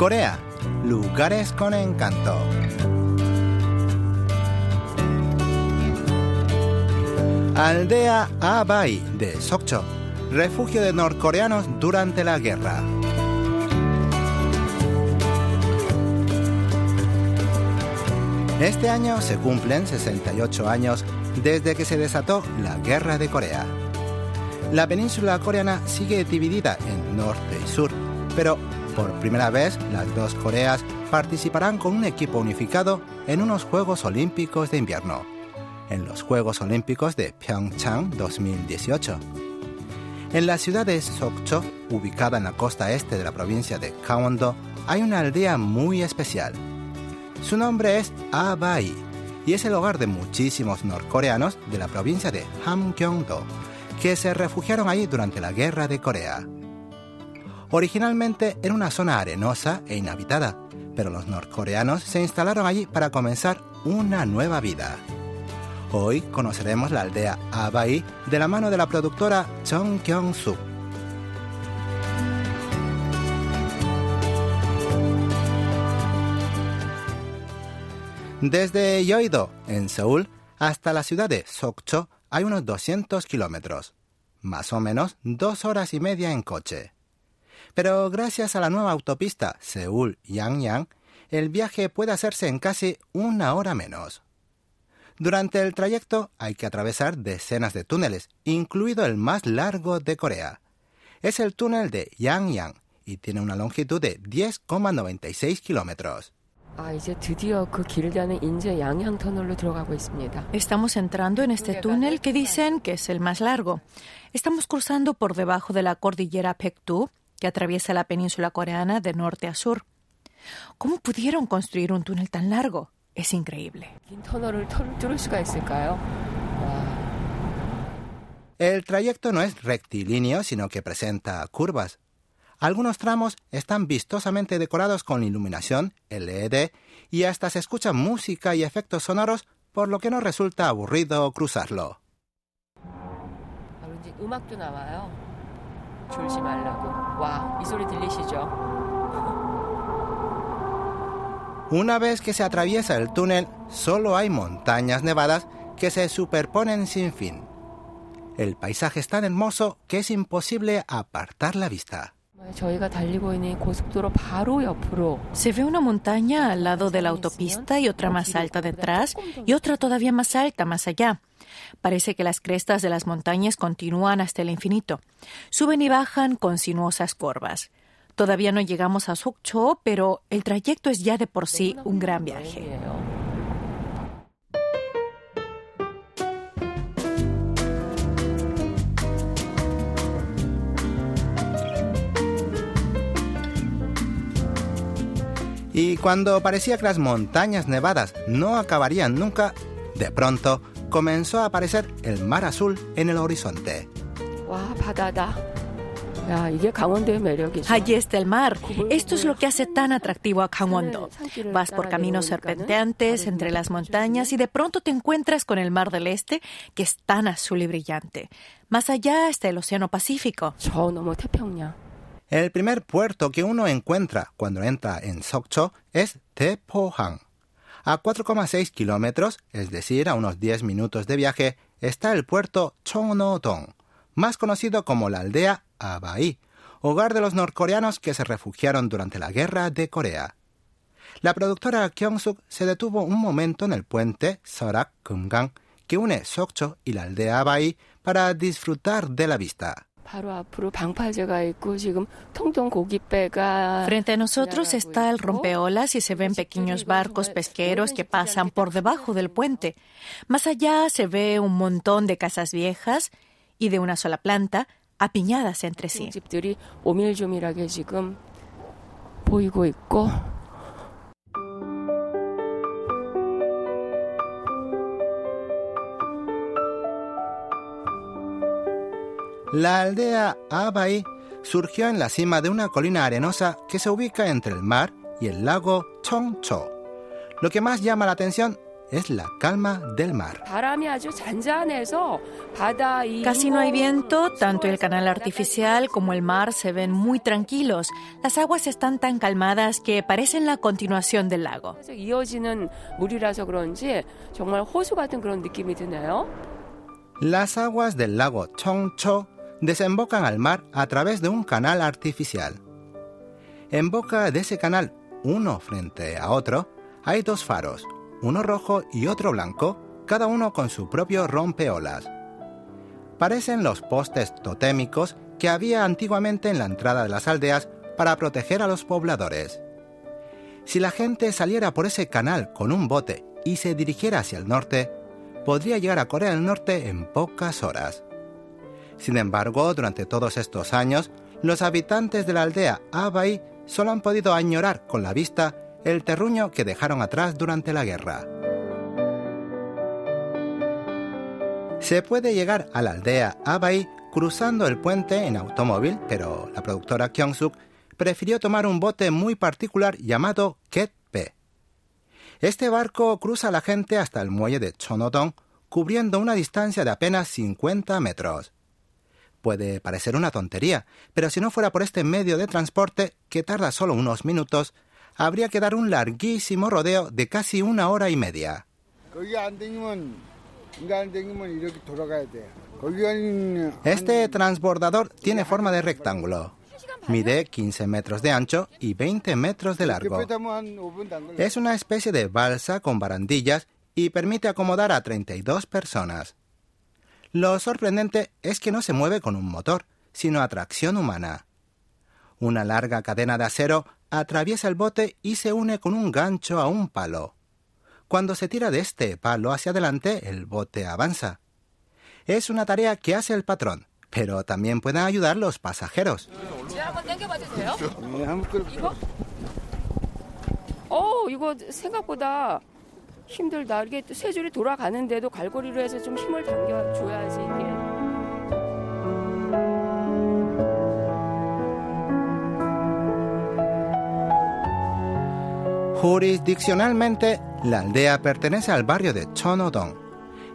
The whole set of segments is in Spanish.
Corea, lugares con encanto. Aldea Abai de Sokcho, refugio de norcoreanos durante la guerra. Este año se cumplen 68 años desde que se desató la Guerra de Corea. La península coreana sigue dividida en norte y sur, pero por primera vez las dos Coreas participarán con un equipo unificado en unos Juegos Olímpicos de invierno, en los Juegos Olímpicos de Pyeongchang 2018. En la ciudad de Sokcho, ubicada en la costa este de la provincia de Gangwon-do, hay una aldea muy especial. Su nombre es Abai y es el hogar de muchísimos norcoreanos de la provincia de Hamgyong-do, que se refugiaron allí durante la Guerra de Corea. Originalmente era una zona arenosa e inhabitada, pero los norcoreanos se instalaron allí para comenzar una nueva vida. Hoy conoceremos la aldea Abai de la mano de la productora Chung Kyung-suk. Desde Yoido, en Seúl, hasta la ciudad de Sokcho hay unos 200 kilómetros, más o menos dos horas y media en coche. Pero gracias a la nueva autopista Seúl-Yangyang, el viaje puede hacerse en casi una hora menos. Durante el trayecto hay que atravesar decenas de túneles, incluido el más largo de Corea. Es el túnel de Yangyang y tiene una longitud de 10,96 kilómetros. Estamos entrando en este túnel que dicen que es el más largo. Estamos cruzando por debajo de la cordillera Pektu, que atraviesa la península coreana de norte a sur. ¿Cómo pudieron construir un túnel tan largo? Es increíble. El trayecto no es rectilíneo, sino que presenta curvas. Algunos tramos están vistosamente decorados con iluminación LED y hasta se escucha música y efectos sonoros, por lo que no resulta aburrido cruzarlo. Una vez que se atraviesa el túnel, solo hay montañas nevadas que se superponen sin fin. El paisaje es tan hermoso que es imposible apartar la vista. Se ve una montaña al lado de la autopista y otra más alta detrás y otra todavía más alta más allá. Parece que las crestas de las montañas continúan hasta el infinito. Suben y bajan con sinuosas curvas. Todavía no llegamos a Sokcho, pero el trayecto es ya de por sí un gran viaje. Y cuando parecía que las montañas nevadas no acabarían nunca, de pronto comenzó a aparecer el mar azul en el horizonte. Allí está el mar. Esto es lo que hace tan atractivo a Gangwon-do. Vas por caminos serpenteantes entre las montañas y de pronto te encuentras con el mar del este, que es tan azul y brillante. Más allá está el Océano Pacífico. El primer puerto que uno encuentra cuando entra en Sokcho es Tepohang. A 4,6 kilómetros, es decir, a unos 10 minutos de viaje, está el puerto Chongnodong, más conocido como la aldea Abai, hogar de los norcoreanos que se refugiaron durante la guerra de Corea. La productora Kyung-suk se detuvo un momento en el puente Sorak Kumgang que une Sokcho y la aldea Abai para disfrutar de la vista. Frente a nosotros está el rompeolas y se ven pequeños barcos pesqueros que pasan por debajo del puente. Más allá se ve un montón de casas viejas y de una sola planta apiñadas entre sí. La aldea Abai surgió en la cima de una colina arenosa que se ubica entre el mar y el lago Chongcho. Lo que más llama la atención es la calma del mar. Casi no hay viento, tanto el canal artificial como el mar se ven muy tranquilos. Las aguas están tan calmadas que parecen la continuación del lago. Las aguas del lago Chongcho desembocan al mar a través de un canal artificial. En boca de ese canal, uno frente a otro, hay dos faros, uno rojo y otro blanco, cada uno con su propio rompeolas. Parecen los postes totémicos que había antiguamente en la entrada de las aldeas para proteger a los pobladores. Si la gente saliera por ese canal con un bote y se dirigiera hacia el norte, podría llegar a Corea del Norte en pocas horas. Sin embargo, durante todos estos años, los habitantes de la aldea Abai solo han podido añorar con la vista el terruño que dejaron atrás durante la guerra. Se puede llegar a la aldea Abai cruzando el puente en automóvil, pero la productora Kyungsuk prefirió tomar un bote muy particular llamado Ketpe. Este barco cruza la gente hasta el muelle de Chonodong, cubriendo una distancia de apenas 50 metros. Puede parecer una tontería, pero si no fuera por este medio de transporte, que tarda solo unos minutos, habría que dar un larguísimo rodeo de casi una hora y media. Este transbordador tiene forma de rectángulo. Mide 15 metros de ancho y 20 metros de largo. Es una especie de balsa con barandillas y permite acomodar a 32 personas. Lo sorprendente es que no se mueve con un motor, sino a tracción humana. Una larga cadena de acero atraviesa el bote y se une con un gancho a un palo. Cuando se tira de este palo hacia adelante, el bote avanza. Es una tarea que hace el patrón, pero también pueden ayudar los pasajeros. Jurisdiccionalmente, la aldea pertenece al barrio de Chonodong,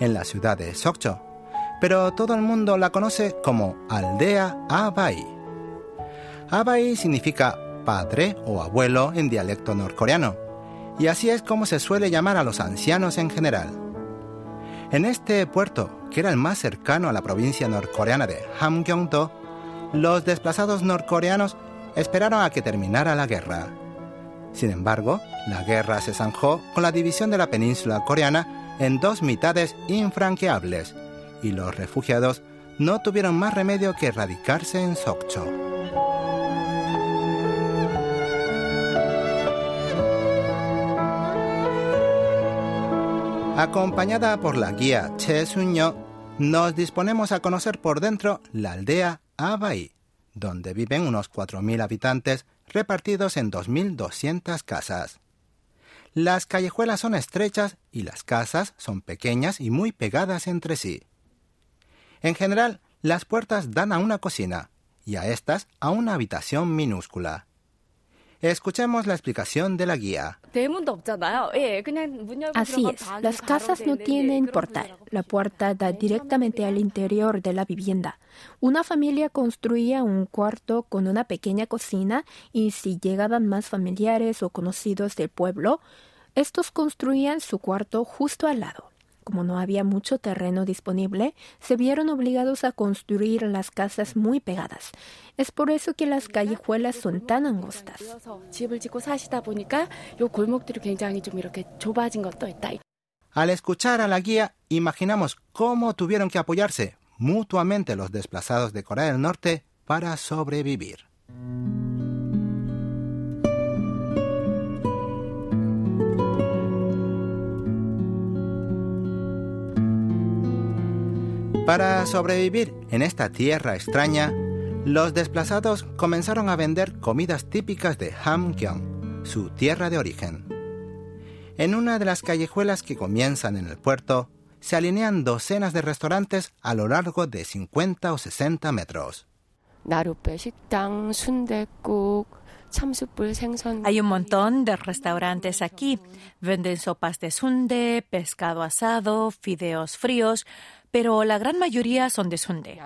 en la ciudad de Sokcho, pero todo el mundo la conoce como Aldea Abai. Abai significa padre o abuelo en dialecto norcoreano y así es como se suele llamar a los ancianos en general. En este puerto, que era el más cercano a la provincia norcoreana de Hamgyongdo, los desplazados norcoreanos esperaron a que terminara la guerra. Sin embargo, la guerra se zanjó con la división de la península coreana en dos mitades infranqueables, y los refugiados no tuvieron más remedio que radicarse en Sokcho. Acompañada por la guía Che Sunyo, nos disponemos a conocer por dentro la aldea Abai, donde viven unos 4.000 habitantes repartidos en 2.200 casas. Las callejuelas son estrechas y las casas son pequeñas y muy pegadas entre sí. En general, las puertas dan a una cocina y a estas a una habitación minúscula. Escuchemos la explicación de la guía. Así es, las casas no tienen portal. La puerta da directamente al interior de la vivienda. Una familia construía un cuarto con una pequeña cocina y si llegaban más familiares o conocidos del pueblo, estos construían su cuarto justo al lado. Como no había mucho terreno disponible, se vieron obligados a construir las casas muy pegadas. Es por eso que las callejuelas son tan angostas. Al escuchar a la guía, imaginamos cómo tuvieron que apoyarse mutuamente los desplazados de Corea del Norte para sobrevivir. Para sobrevivir en esta tierra extraña, los desplazados comenzaron a vender comidas típicas de Hamgyong, su tierra de origen. En una de las callejuelas que comienzan en el puerto, se alinean docenas de restaurantes a lo largo de 50 o 60 metros. Hay un montón de restaurantes aquí. Venden sopas de sunde, pescado asado, fideos fríos, pero la gran mayoría son de sunde.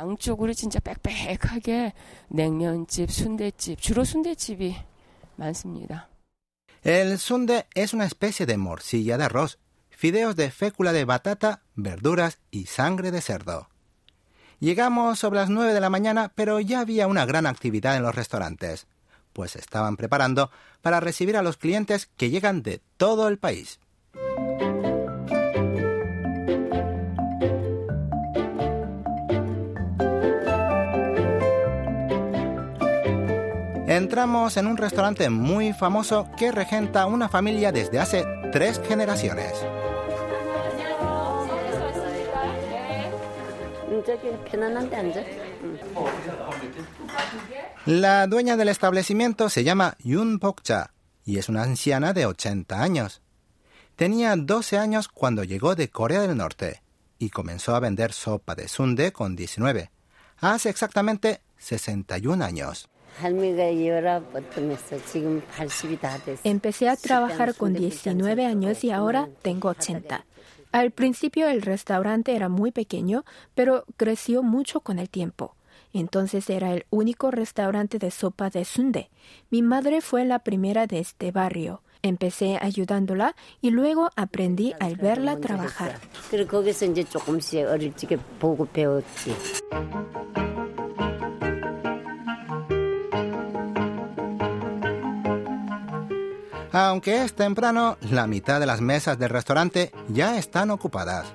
El sunde es una especie de morcilla de arroz, fideos de fécula de batata, verduras y sangre de cerdo. Llegamos sobre las 9 de la mañana, pero ya había una gran actividad en los restaurantes, pues estaban preparando para recibir a los clientes que llegan de todo el país. Entramos en un restaurante muy famoso que regenta una familia desde hace tres generaciones. La dueña del establecimiento se llama Yun Bokcha y es una anciana de 80 años. Tenía 12 años cuando llegó de Corea del Norte y comenzó a vender sopa de sunde con 19. Hace exactamente 61 años. Empecé a trabajar con 19 años y ahora tengo 80. Al principio el restaurante era muy pequeño, pero creció mucho con el tiempo. Entonces era el único restaurante de sopa de sunde. Mi madre fue la primera de este barrio. Empecé ayudándola y luego aprendí al verla trabajar. Aunque es temprano, la mitad de las mesas del restaurante ya están ocupadas.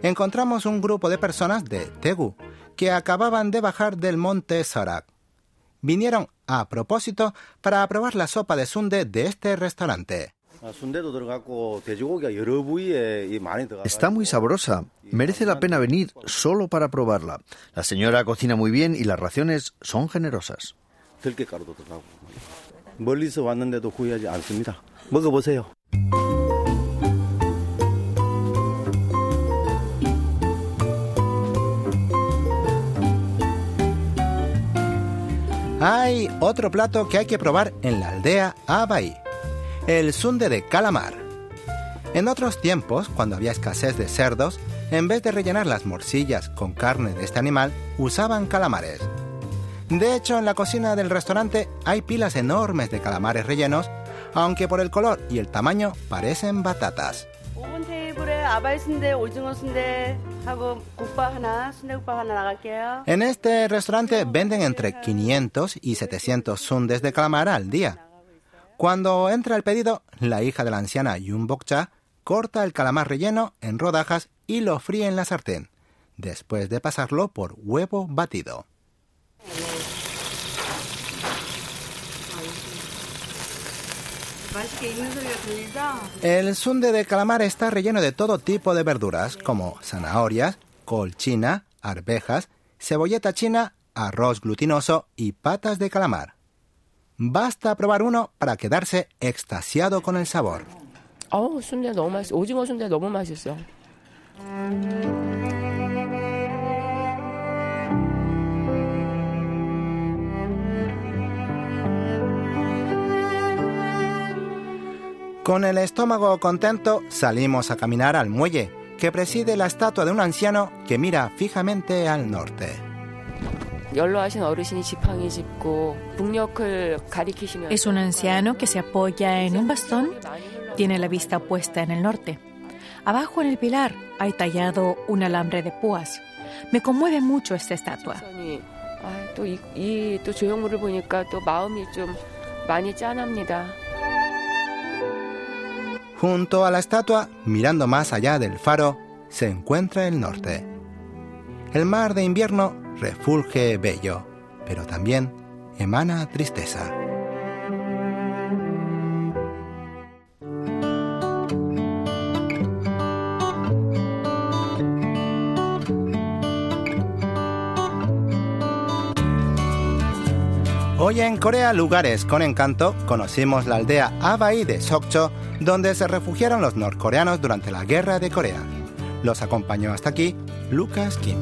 Encontramos un grupo de personas de Tegu que acababan de bajar del monte Sarak. Vinieron a propósito para probar la sopa de sunde de este restaurante. Está muy sabrosa. Merece la pena venir solo para probarla. La señora cocina muy bien y las raciones son generosas. Hay otro plato que hay que probar en la aldea Abai, el sunde de calamar. En otros tiempos, cuando había escasez de cerdos, en vez de rellenar las morcillas con carne de este animal, usaban calamares. De hecho, en la cocina del restaurante hay pilas enormes de calamares rellenos, aunque por el color y el tamaño parecen batatas. En este restaurante venden entre 500 y 700 sundes de calamar al día. Cuando entra el pedido, la hija de la anciana Yun Bokcha corta el calamar relleno en rodajas y lo fríe en la sartén, después de pasarlo por huevo batido. El sunde de calamar está relleno de todo tipo de verduras, como zanahorias, col china, arvejas, cebolleta china, arroz glutinoso y patas de calamar. Basta probar uno para quedarse extasiado con el sabor. Oh, Con el estómago contento salimos a caminar al muelle, que preside la estatua de un anciano que mira fijamente al norte. Es un anciano que se apoya en un bastón, tiene la vista puesta en el norte. Abajo en el pilar hay tallado un alambre de púas. Me conmueve mucho esta estatua. Junto a la estatua, mirando más allá del faro, se encuentra el norte. El mar de invierno refulge bello, pero también emana tristeza. Hoy en Corea Lugares con Encanto conocimos la aldea Abai de Sokcho, donde se refugiaron los norcoreanos durante la Guerra de Corea. Los acompañó hasta aquí Lucas Kim.